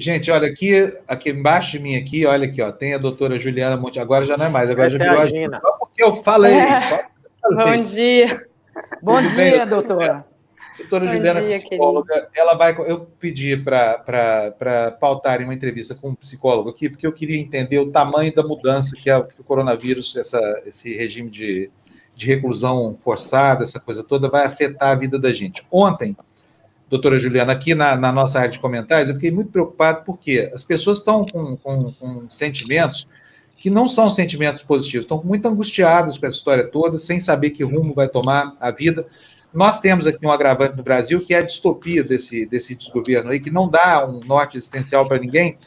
Gente, olha aqui, aqui embaixo de mim aqui, olha aqui, ó, tem a doutora Juliana Monte. Agora já não é mais, agora Essa já virou é a Só porque eu falei. É. Bom dia. Bom dia, bem, doutora. Doutora Bom Juliana, dia, psicóloga, querido. ela vai. Eu pedi para pautarem uma entrevista com um psicólogo aqui, porque eu queria entender o tamanho da mudança que, é, que o coronavírus, essa, esse regime de, de reclusão forçada, essa coisa toda, vai afetar a vida da gente. Ontem, doutora Juliana, aqui na, na, nossa área de comentários, eu fiquei muito preocupado porque as pessoas estão com, com, com, sentimentos que não são sentimentos positivos, estão muito angustiadas com essa história toda, sem saber que rumo vai tomar a vida. Nós temos aqui um agravante no Brasil, que é a distopia desse, desse desgoverno aí, que não dá um norte existencial para ninguém.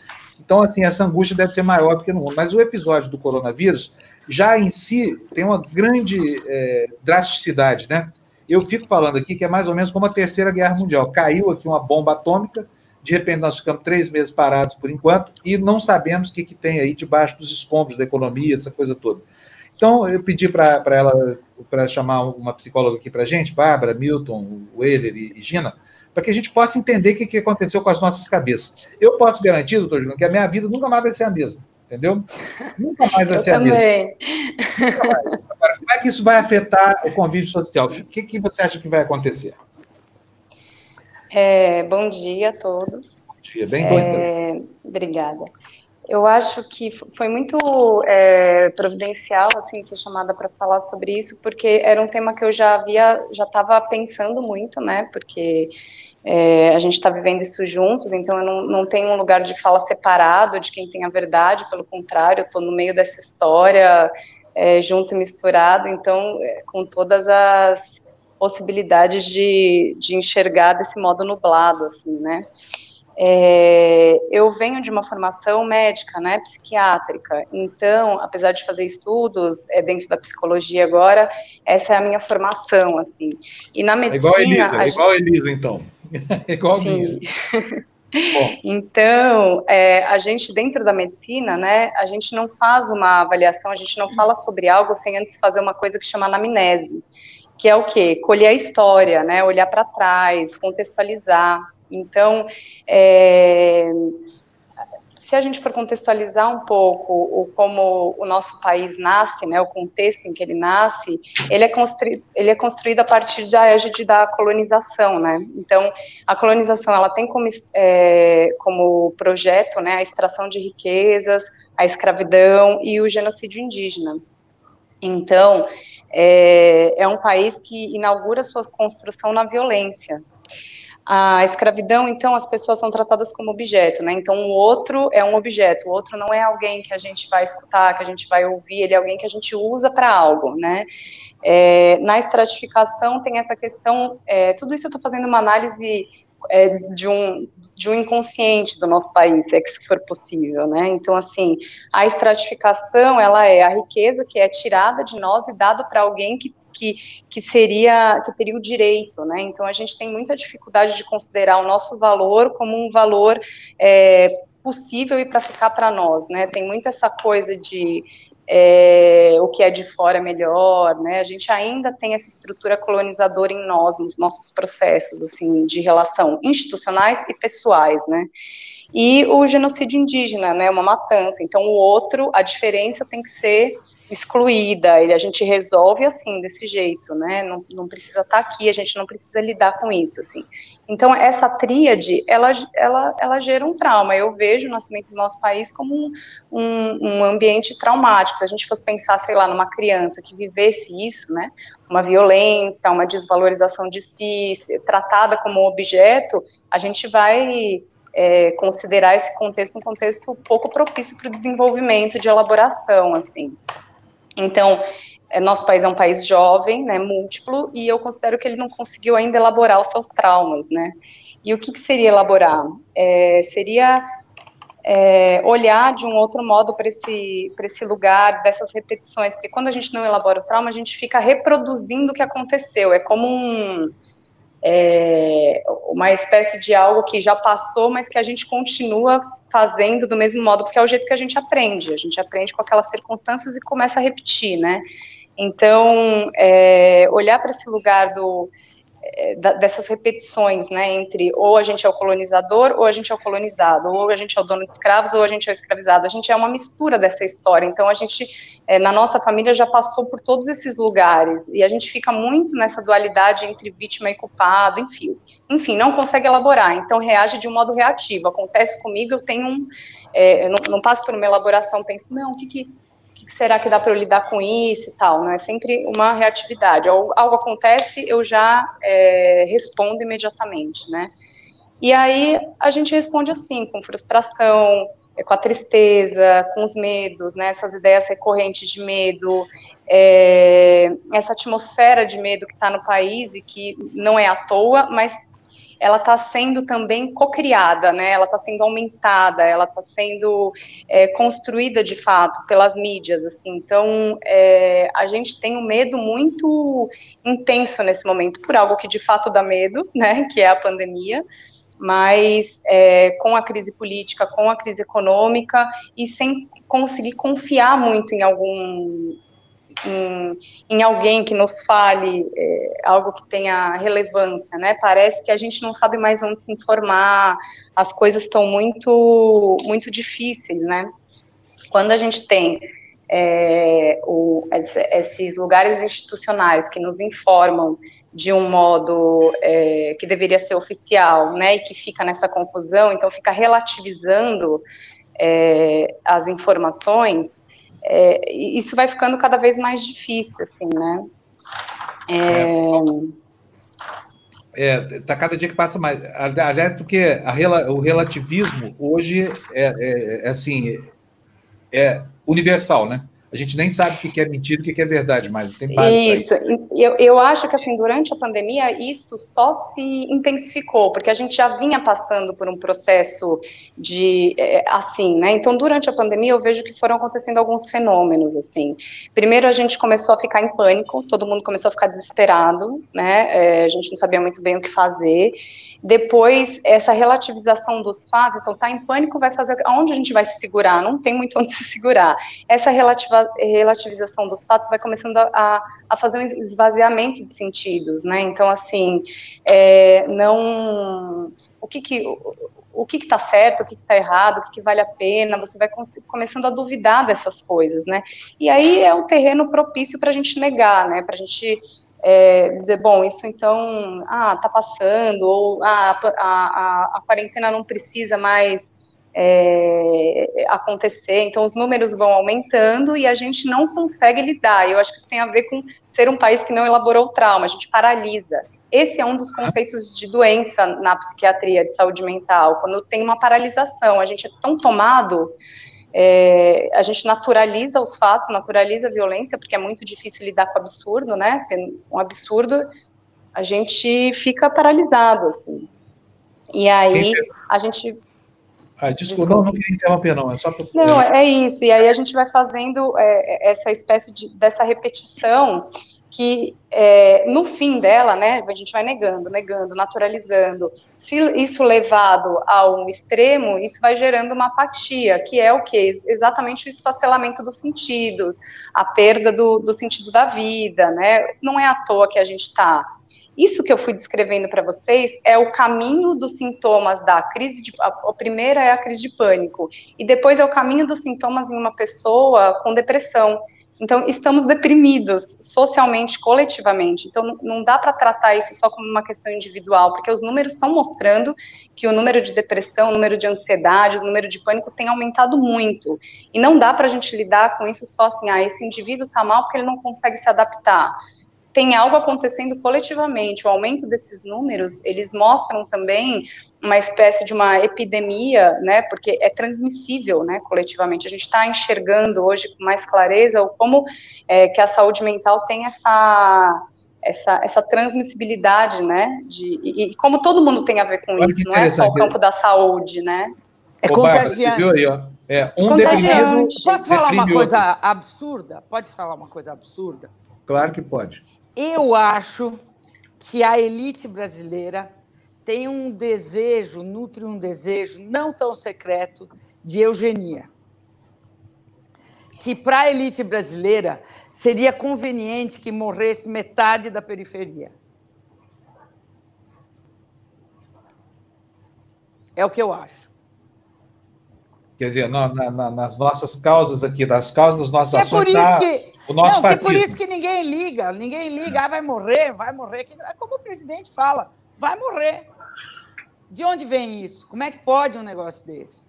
Então, assim, essa angústia deve ser maior do que no mundo. Mas o episódio do coronavírus já em si tem uma grande é, drasticidade, né? Eu fico falando aqui que é mais ou menos como a Terceira Guerra Mundial. Caiu aqui uma bomba atômica, de repente nós ficamos três meses parados por enquanto e não sabemos o que, que tem aí debaixo dos escombros da economia, essa coisa toda. Então, eu pedi para ela, para chamar uma psicóloga aqui para a gente, Bárbara, Milton, Weiler e, Gina, para que a gente possa entender o que, que aconteceu com as nossas cabeças. Eu posso garantir, doutor Juliano, que a minha vida nunca mais vai ser a mesma entendeu? Nunca mais vai eu ser também. a mesma. Agora, como é que isso vai afetar o convívio social? O que, que você acha que vai acontecer? É, bom dia a todos. Bom dia, bem é, Obrigada. Eu acho que foi muito é, providencial assim ser chamada para falar sobre isso, porque era um tema que eu já havia, já estava pensando muito, né? Porque é, a gente está vivendo isso juntos, então eu não, não tenho um lugar de fala separado de quem tem a verdade, pelo contrário, eu estou no meio dessa história, é, junto e misturado, então, é, com todas as possibilidades de, de enxergar desse modo nublado, assim, né? É, eu venho de uma formação médica, né, psiquiátrica, então, apesar de fazer estudos é, dentro da psicologia agora, essa é a minha formação, assim. E na medicina... É igual a Elisa, a igual a Elisa, então. Igualzinho. Então, é, a gente, dentro da medicina, né, a gente não faz uma avaliação, a gente não fala sobre algo sem antes fazer uma coisa que chama anamnese, que é o quê? Colher a história, né, olhar para trás, contextualizar. Então, é, se a gente for contextualizar um pouco o, como o nosso país nasce, né, o contexto em que ele nasce, ele é, construído, ele é construído a partir da égide da colonização, né? Então, a colonização ela tem como, é, como projeto, né, a extração de riquezas, a escravidão e o genocídio indígena. Então, é, é um país que inaugura sua construção na violência, a escravidão, então, as pessoas são tratadas como objeto, né? Então, o outro é um objeto, o outro não é alguém que a gente vai escutar, que a gente vai ouvir, ele é alguém que a gente usa para algo, né? É, na estratificação tem essa questão, é, tudo isso eu estou fazendo uma análise é, de, um, de um inconsciente do nosso país, se é que se for possível, né? Então, assim, a estratificação, ela é a riqueza que é tirada de nós e dado para alguém que que, que seria que teria o direito, né? Então a gente tem muita dificuldade de considerar o nosso valor como um valor é, possível e para ficar para nós, né? Tem muito essa coisa de é, o que é de fora é melhor, né? A gente ainda tem essa estrutura colonizadora em nós, nos nossos processos, assim, de relação institucionais e pessoais, né? E o genocídio indígena, né? Uma matança. Então, o outro, a diferença tem que ser excluída, ele, a gente resolve assim, desse jeito, né, não, não precisa estar tá aqui, a gente não precisa lidar com isso, assim. Então, essa tríade, ela, ela, ela gera um trauma, eu vejo o nascimento do nosso país como um, um, um ambiente traumático, se a gente fosse pensar, sei lá, numa criança que vivesse isso, né, uma violência, uma desvalorização de si, tratada como objeto, a gente vai é, considerar esse contexto um contexto pouco propício para o desenvolvimento de elaboração, assim. Então, é, nosso país é um país jovem, né, múltiplo, e eu considero que ele não conseguiu ainda elaborar os seus traumas, né. E o que, que seria elaborar? É, seria é, olhar de um outro modo para esse, esse lugar dessas repetições, porque quando a gente não elabora o trauma, a gente fica reproduzindo o que aconteceu, é como um, é, uma espécie de algo que já passou, mas que a gente continua fazendo do mesmo modo, porque é o jeito que a gente aprende. A gente aprende com aquelas circunstâncias e começa a repetir, né? Então, é, olhar para esse lugar do é, dessas repetições, né, entre ou a gente é o colonizador ou a gente é o colonizado, ou a gente é o dono de escravos ou a gente é o escravizado. A gente é uma mistura dessa história. Então a gente, é, na nossa família, já passou por todos esses lugares e a gente fica muito nessa dualidade entre vítima e culpado, enfim, enfim, não consegue elaborar. Então reage de um modo reativo. Acontece comigo, eu tenho um, é, eu não, não passo por uma elaboração, penso, não, o que que que será que dá para eu lidar com isso e tal, não é sempre uma reatividade. Algo, algo acontece, eu já é, respondo imediatamente, né? E aí a gente responde assim, com frustração, é, com a tristeza, com os medos, né? Essas ideias recorrentes de medo, é, essa atmosfera de medo que está no país e que não é à toa, mas ela está sendo também cocriada, né? Ela está sendo aumentada, ela está sendo é, construída de fato pelas mídias, assim. Então, é, a gente tem um medo muito intenso nesse momento por algo que de fato dá medo, né? Que é a pandemia mas é, com a crise política, com a crise econômica e sem conseguir confiar muito em algum em, em alguém que nos fale é, algo que tenha relevância, né? Parece que a gente não sabe mais onde se informar, as coisas estão muito, muito difíceis, né? Quando a gente tem é, o, esses lugares institucionais que nos informam de um modo é, que deveria ser oficial, né, e que fica nessa confusão, então fica relativizando é, as informações, é, isso vai ficando cada vez mais difícil, assim, né? É, é, tá cada dia que passa mais. Aliás, porque a, o relativismo hoje é, é, é assim é universal, né? A gente nem sabe o que é mentira e o que é verdade, mas tem Isso. Eu, eu acho que, assim, durante a pandemia, isso só se intensificou, porque a gente já vinha passando por um processo de, é, assim, né? Então, durante a pandemia, eu vejo que foram acontecendo alguns fenômenos, assim. Primeiro, a gente começou a ficar em pânico, todo mundo começou a ficar desesperado, né? É, a gente não sabia muito bem o que fazer. Depois, essa relativização dos fatos, então, tá em pânico, vai fazer... Aonde a gente vai se segurar? Não tem muito onde se segurar. Essa relativa relativização dos fatos vai começando a, a fazer um esvaziamento de sentidos, né? Então, assim, é, não... O que que... O, que está certo, o que está errado, o que, que, vale a pena, você vai começando a duvidar dessas coisas, né? E aí é o terreno propício para a gente negar, né? Para a gente é, dizer, bom, isso então, ah, tá passando, ou ah, a, a, a quarentena não precisa mais é, acontecer, então os números vão aumentando e a gente não consegue lidar. Eu acho que isso tem a ver com ser um país que não elaborou o trauma, a gente paralisa. Esse é um dos conceitos de doença na psiquiatria de saúde mental, quando tem uma paralisação, a gente é tão tomado, é, a gente naturaliza os fatos, naturaliza a violência, porque é muito difícil lidar com o absurdo, né? Tem um absurdo, a gente fica paralisado, assim. E aí a gente ah, desculpa, não, não queria interromper, não, é só para... Não, é isso, e aí a gente vai fazendo é, essa espécie de, dessa repetição que é, no fim dela, né, a gente vai negando, negando, naturalizando. Se isso levado a um extremo, isso vai gerando uma apatia, que é o que? Exatamente o esfacelamento dos sentidos, a perda do, do sentido da vida, né? Não é à toa que a gente está isso que eu fui descrevendo para vocês é o caminho dos sintomas da crise de. A, primeira é a crise de pânico, e depois é o caminho dos sintomas em uma pessoa com depressão. Então, estamos deprimidos socialmente, coletivamente. Então, não dá para tratar isso só como uma questão individual, porque os números estão mostrando que o número de depressão, o número de ansiedade, o número de pânico tem aumentado muito. E não dá para a gente lidar com isso só assim, ah, esse indivíduo está mal porque ele não consegue se adaptar tem algo acontecendo coletivamente. O aumento desses números, eles mostram também uma espécie de uma epidemia, né, porque é transmissível, né, coletivamente. A gente está enxergando hoje com mais clareza como é, que a saúde mental tem essa essa, essa transmissibilidade, né, de, e, e como todo mundo tem a ver com Olha isso, não é só o campo da saúde, né? É Ô, contagiante. viu aí, ó? É, um deprimido, Posso falar uma coisa absurda? Pode falar uma coisa absurda? Claro que pode. Eu acho que a elite brasileira tem um desejo, nutre um desejo não tão secreto de eugenia. Que para a elite brasileira seria conveniente que morresse metade da periferia. É o que eu acho. Quer dizer, na, na, nas nossas causas aqui, das causas das nossas que ações, é por isso tá que, o nosso não, fascismo. É por isso que ninguém liga, ninguém liga, ah, vai morrer, vai morrer. É como o presidente fala, vai morrer. De onde vem isso? Como é que pode um negócio desse?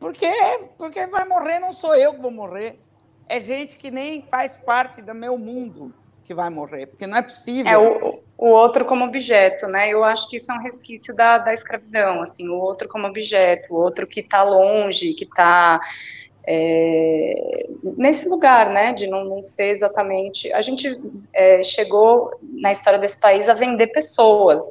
Porque, porque vai morrer, não sou eu que vou morrer. É gente que nem faz parte do meu mundo que vai morrer, porque não é possível. É o, o outro como objeto, né? Eu acho que isso é um resquício da, da escravidão, assim, o outro como objeto, o outro que está longe, que está é, nesse lugar, né, de não, não ser exatamente. A gente é, chegou na história desse país a vender pessoas.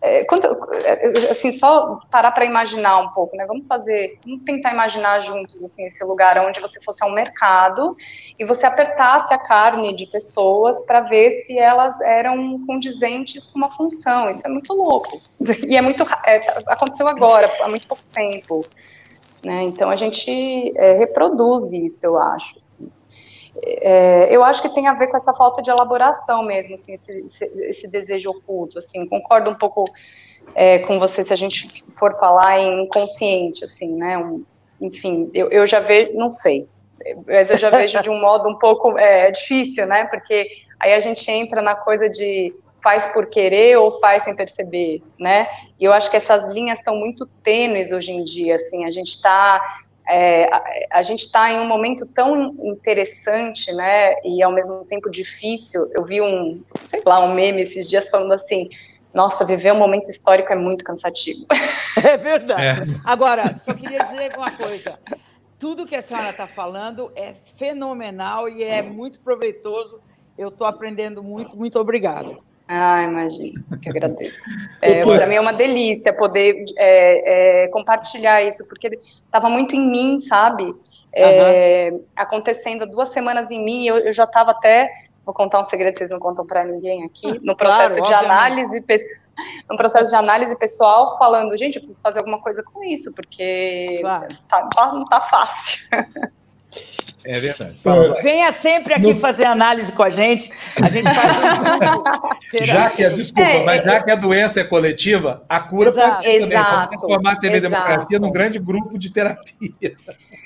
É, quando, é, assim, só parar para imaginar um pouco, né? Vamos fazer, vamos tentar imaginar juntos assim esse lugar onde você fosse ao mercado e você apertasse a carne de pessoas para ver se elas eram condizentes com uma função. Isso é muito louco e é muito é, aconteceu agora, há muito pouco tempo. Né? Então a gente é, reproduz isso, eu acho. Assim. É, eu acho que tem a ver com essa falta de elaboração mesmo, assim, esse, esse desejo oculto. Assim, concordo um pouco é, com você se a gente for falar em inconsciente, assim, né? Um, enfim, eu, eu já vejo, não sei, mas eu já vejo de um modo um pouco é, difícil, né? Porque aí a gente entra na coisa de faz por querer ou faz sem perceber, né? E eu acho que essas linhas estão muito tênues hoje em dia, assim, a gente está é, a, a, gente está em um momento tão interessante, né, e ao mesmo tempo difícil. Eu vi um, sei lá, um meme esses dias falando assim: nossa, viver um momento histórico é muito cansativo. É verdade. É. Agora, só queria dizer uma coisa. Tudo que a senhora está falando é fenomenal e é muito proveitoso. Eu estou aprendendo muito. Muito obrigado. Ah, imagino, que agradeço. É, Para mim é uma delícia poder é, é, compartilhar isso, porque estava muito em mim, sabe? Uhum. Acontecendo duas semanas em mim, eu, eu já estava até, vou contar um segredo que vocês não contam para ninguém aqui, no processo claro, de análise, no processo de análise pessoal, falando, gente, eu preciso fazer alguma coisa com isso, porque claro. tá, tá, não tá fácil. É verdade. Venha sempre aqui no... fazer análise com a gente. A gente faz um Já que é, desculpa, é, mas já que a doença é coletiva, a cura exato, pode ser também. Pode transformar a TV exato. Democracia num grande grupo de terapia.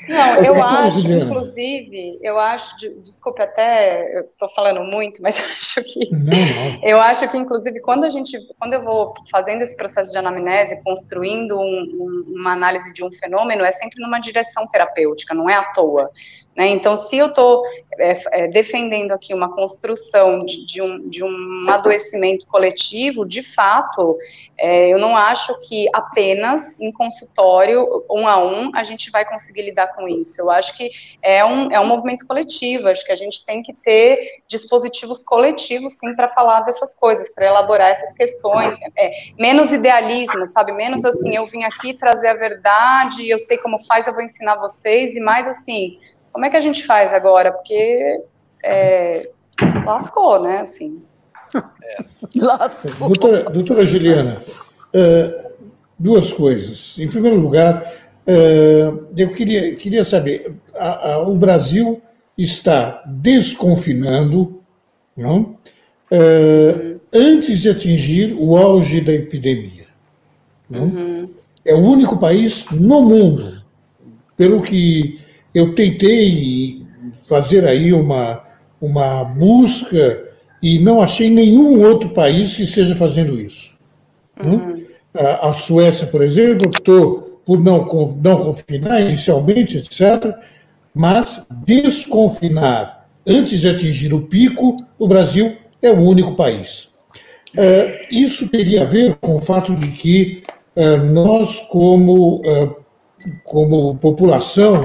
Não, eu acho, inclusive, eu acho, desculpe até, eu estou falando muito, mas acho que, não, não. eu acho que, inclusive, quando a gente, quando eu vou fazendo esse processo de anamnese, construindo um, um, uma análise de um fenômeno, é sempre numa direção terapêutica, não é à toa. Né? Então, se eu estou é, é, defendendo aqui uma construção de, de, um, de um adoecimento coletivo, de fato, é, eu não acho que apenas em consultório, um a um, a gente vai conseguir lidar com isso. Eu acho que é um, é um movimento coletivo, acho que a gente tem que ter dispositivos coletivos, sim, para falar dessas coisas, para elaborar essas questões. É, menos idealismo, sabe? Menos assim, eu vim aqui trazer a verdade, eu sei como faz, eu vou ensinar vocês, e mais assim como é que a gente faz agora? Porque é, lascou, né? Assim. É. Lascou. Doutora, doutora Juliana, uh, duas coisas. Em primeiro lugar, eu queria, queria saber: a, a, o Brasil está desconfinando, não? Uh, antes de atingir o auge da epidemia. Uhum. É o único país no mundo, pelo que eu tentei fazer aí uma, uma busca e não achei nenhum outro país que esteja fazendo isso. Hum? Uhum. A, a, Suécia, por exemplo, optou por não, não confinar inicialmente, etc., mas desconfinar antes de atingir o pico, o Brasil é o único país. É, isso teria a ver com o fato de que é, nós, como, é, como população,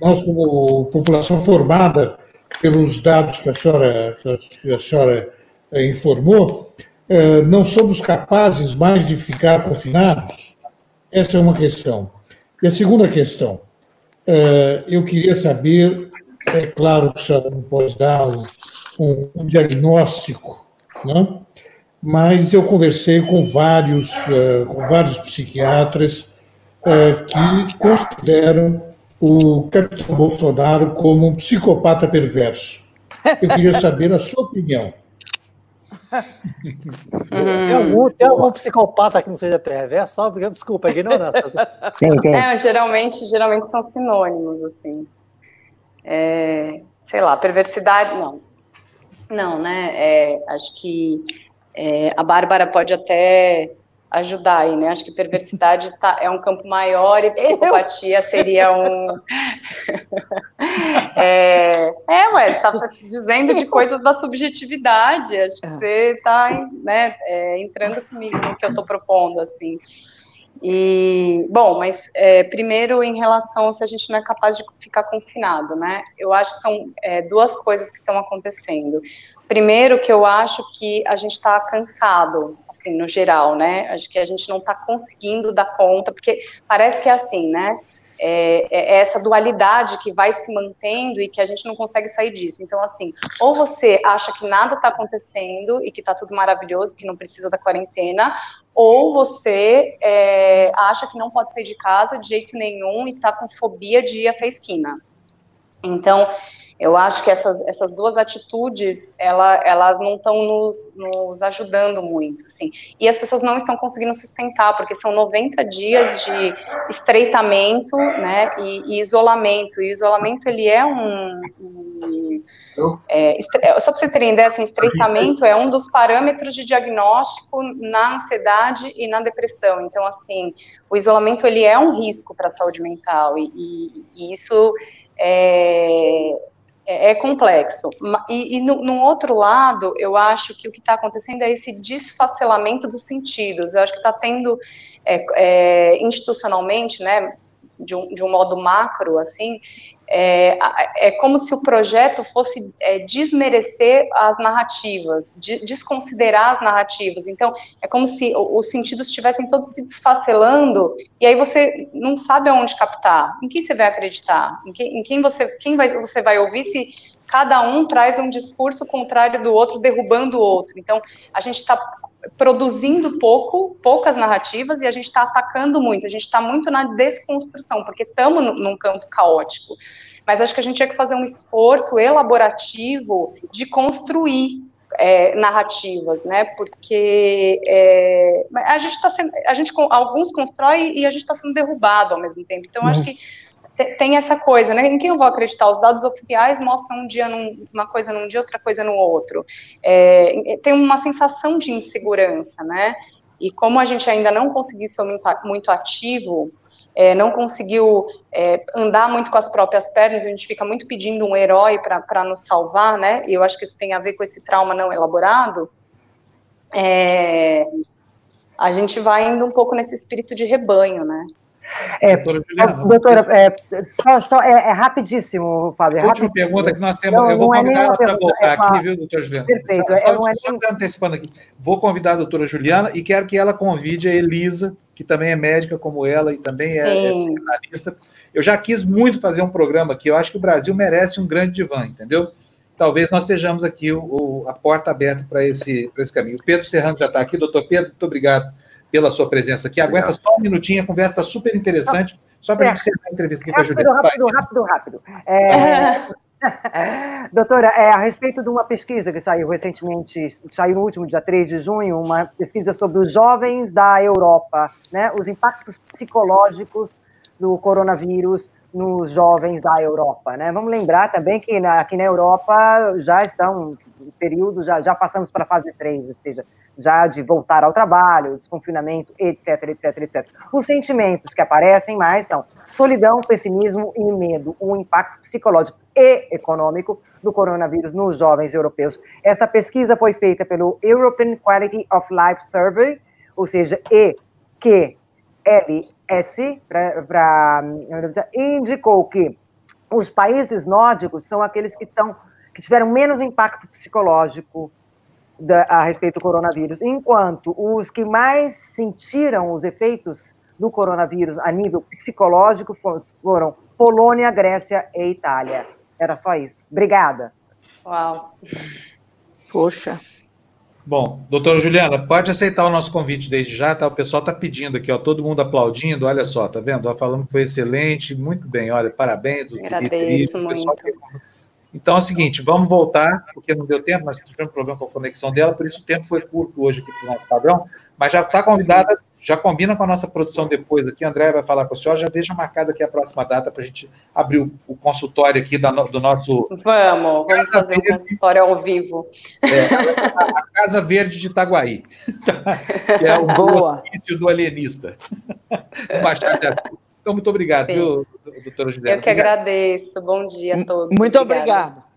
nós, como população formada pelos dados que a senhora, que a senhora eh, informou, eh, não somos capazes mais de ficar confinados? Essa é uma questão. E a segunda questão, eh, eu queria saber, é claro que a senhora não pode dar um, diagnóstico, não? mas eu conversei com vários, com vários psiquiatras que consideram o capitão Bolsonaro como um psicopata perverso. Eu queria saber a sua opinião. Tem, algum, tem algum psicopata que não seja perverso? Só, desculpa, ignorância. É, geralmente, geralmente são sinônimos, assim. É, sei lá, perversidade, não. Não, né? É, acho que é, a Bárbara pode até ajudar aí, né? Acho que perversidade tá, é um campo maior e psicopatia seria um. é, é, ué, você está dizendo de coisas da subjetividade. Acho que é. você está né, é, entrando comigo no que eu estou propondo, assim. E, bom, mas é, primeiro em relação se a gente não é capaz de ficar confinado, né? Eu acho que são é, duas coisas que estão acontecendo. Primeiro, que eu acho que a gente está cansado, assim, no geral, né? Acho que a gente não está conseguindo dar conta, porque parece que é assim, né? É, é, essa dualidade que vai se mantendo e que a gente não consegue sair disso. Então, assim, ou você acha que nada está acontecendo e que está tudo maravilhoso, que não precisa da quarentena, ou você é, acha que não pode sair de casa de jeito nenhum e está com fobia de ir até a esquina. Então, eu acho que essas, essas duas atitudes, ela, elas não estão nos, nos ajudando muito, assim. E as pessoas não estão conseguindo sustentar, porque são 90 dias de estreitamento, né, e, e isolamento. E isolamento, ele é um... um é, é só para vocês terem ideia, assim, estreitamento é um dos parâmetros de diagnóstico na ansiedade e na depressão. Então, assim, o isolamento, ele é um risco para a saúde mental. E, e, e isso... É, é, é complexo. E, e no, no, outro lado, eu acho que o que está acontecendo é esse desfacelamento dos sentidos. Eu acho que está tendo é, é, institucionalmente, né, de um, de um modo macro, assim, é, é como se o projeto fosse é, desmerecer as narrativas, de, desconsiderar as narrativas. Então, é como se os sentidos estivessem todos se desfacelando, e aí você não sabe aonde captar. Em quem você vai acreditar? Em quem, em quem você, quem vai, você vai ouvir se cada um traz um discurso contrário do outro, derrubando o outro. Então, a gente está produzindo pouco, poucas narrativas, e a gente está atacando muito, a gente está muito na desconstrução, porque estamos num campo caótico. Mas acho que a gente tinha que fazer um esforço elaborativo de construir é, narrativas, né? Porque é, a gente está sendo, a gente alguns constrói e a gente está sendo derrubado ao mesmo tempo. Então uhum. acho que tem essa coisa, né? Em quem eu vou acreditar? Os dados oficiais mostram um dia num, uma coisa num dia, outra coisa no outro. É, tem uma sensação de insegurança, né? E como a gente ainda não conseguiu ser muito ativo, é, não conseguiu é, andar muito com as próprias pernas, a gente fica muito pedindo um herói para nos salvar, né? E eu acho que isso tem a ver com esse trauma não elaborado. É, a gente vai indo um pouco nesse espírito de rebanho, né? É, doutora, é, só, só é, é, rapidíssimo, Fábio. É Última pergunta que nós temos. Não, eu vou é convidar ela para voltar é aqui, viu, doutora Juliana? Perfeito. Só, só, não é só nem... antecipando aqui. Vou convidar a doutora Juliana e quero que ela convide a Elisa, que também é médica como ela e também é, é jornalista. Eu já quis muito fazer um programa aqui. Eu acho que o Brasil merece um grande divã, entendeu? Talvez nós sejamos aqui o, o, a porta aberta para esse, esse caminho. O Pedro Serrano já está aqui. Doutor Pedro, muito obrigado pela sua presença aqui. Aguenta só um minutinho, a conversa está super interessante. Só para a gente encerrar a entrevista aqui rápido, com a Juliana. Rápido, rápido, rápido. É... Doutora, é, a respeito de uma pesquisa que saiu recentemente, saiu no último dia 3 de junho, uma pesquisa sobre os jovens da Europa, né, os impactos psicológicos do coronavírus nos jovens da Europa. Né? Vamos lembrar também que na, aqui na Europa já estão, período, já, já passamos para a fase 3, ou seja, já de voltar ao trabalho, desconfinamento, etc, etc, etc. Os sentimentos que aparecem mais são solidão, pessimismo e medo, o um impacto psicológico e econômico do coronavírus nos jovens europeus. Essa pesquisa foi feita pelo European Quality of Life Survey, ou seja, EQLS, para indicou que os países nórdicos são aqueles que, estão, que tiveram menos impacto psicológico da, a respeito do coronavírus, enquanto os que mais sentiram os efeitos do coronavírus a nível psicológico foram Polônia, Grécia e Itália. Era só isso. Obrigada. Uau. Poxa. Bom, doutora Juliana, pode aceitar o nosso convite desde já, tá? O pessoal está pedindo aqui, ó, todo mundo aplaudindo, olha só, tá vendo? Ó, falando que foi excelente, muito bem, olha, parabéns. Agradeço muito. Então é o seguinte, vamos voltar, porque não deu tempo, nós tivemos problema com a conexão dela, por isso o tempo foi curto hoje aqui para o nosso padrão, mas já está convidada, já combina com a nossa produção depois aqui, a André vai falar com a senhora, já deixa marcada aqui a próxima data para a gente abrir o, o, consultório aqui da, do nosso... Vamos, vamos fazer Verde, um consultório ao vivo. É, a, Casa Verde de Itaguaí, que é o Boa. do alienista. Machado de então, muito obrigado, Sim. viu, doutora Juliana? Eu que agradeço. Bom dia a todos. Muito obrigado.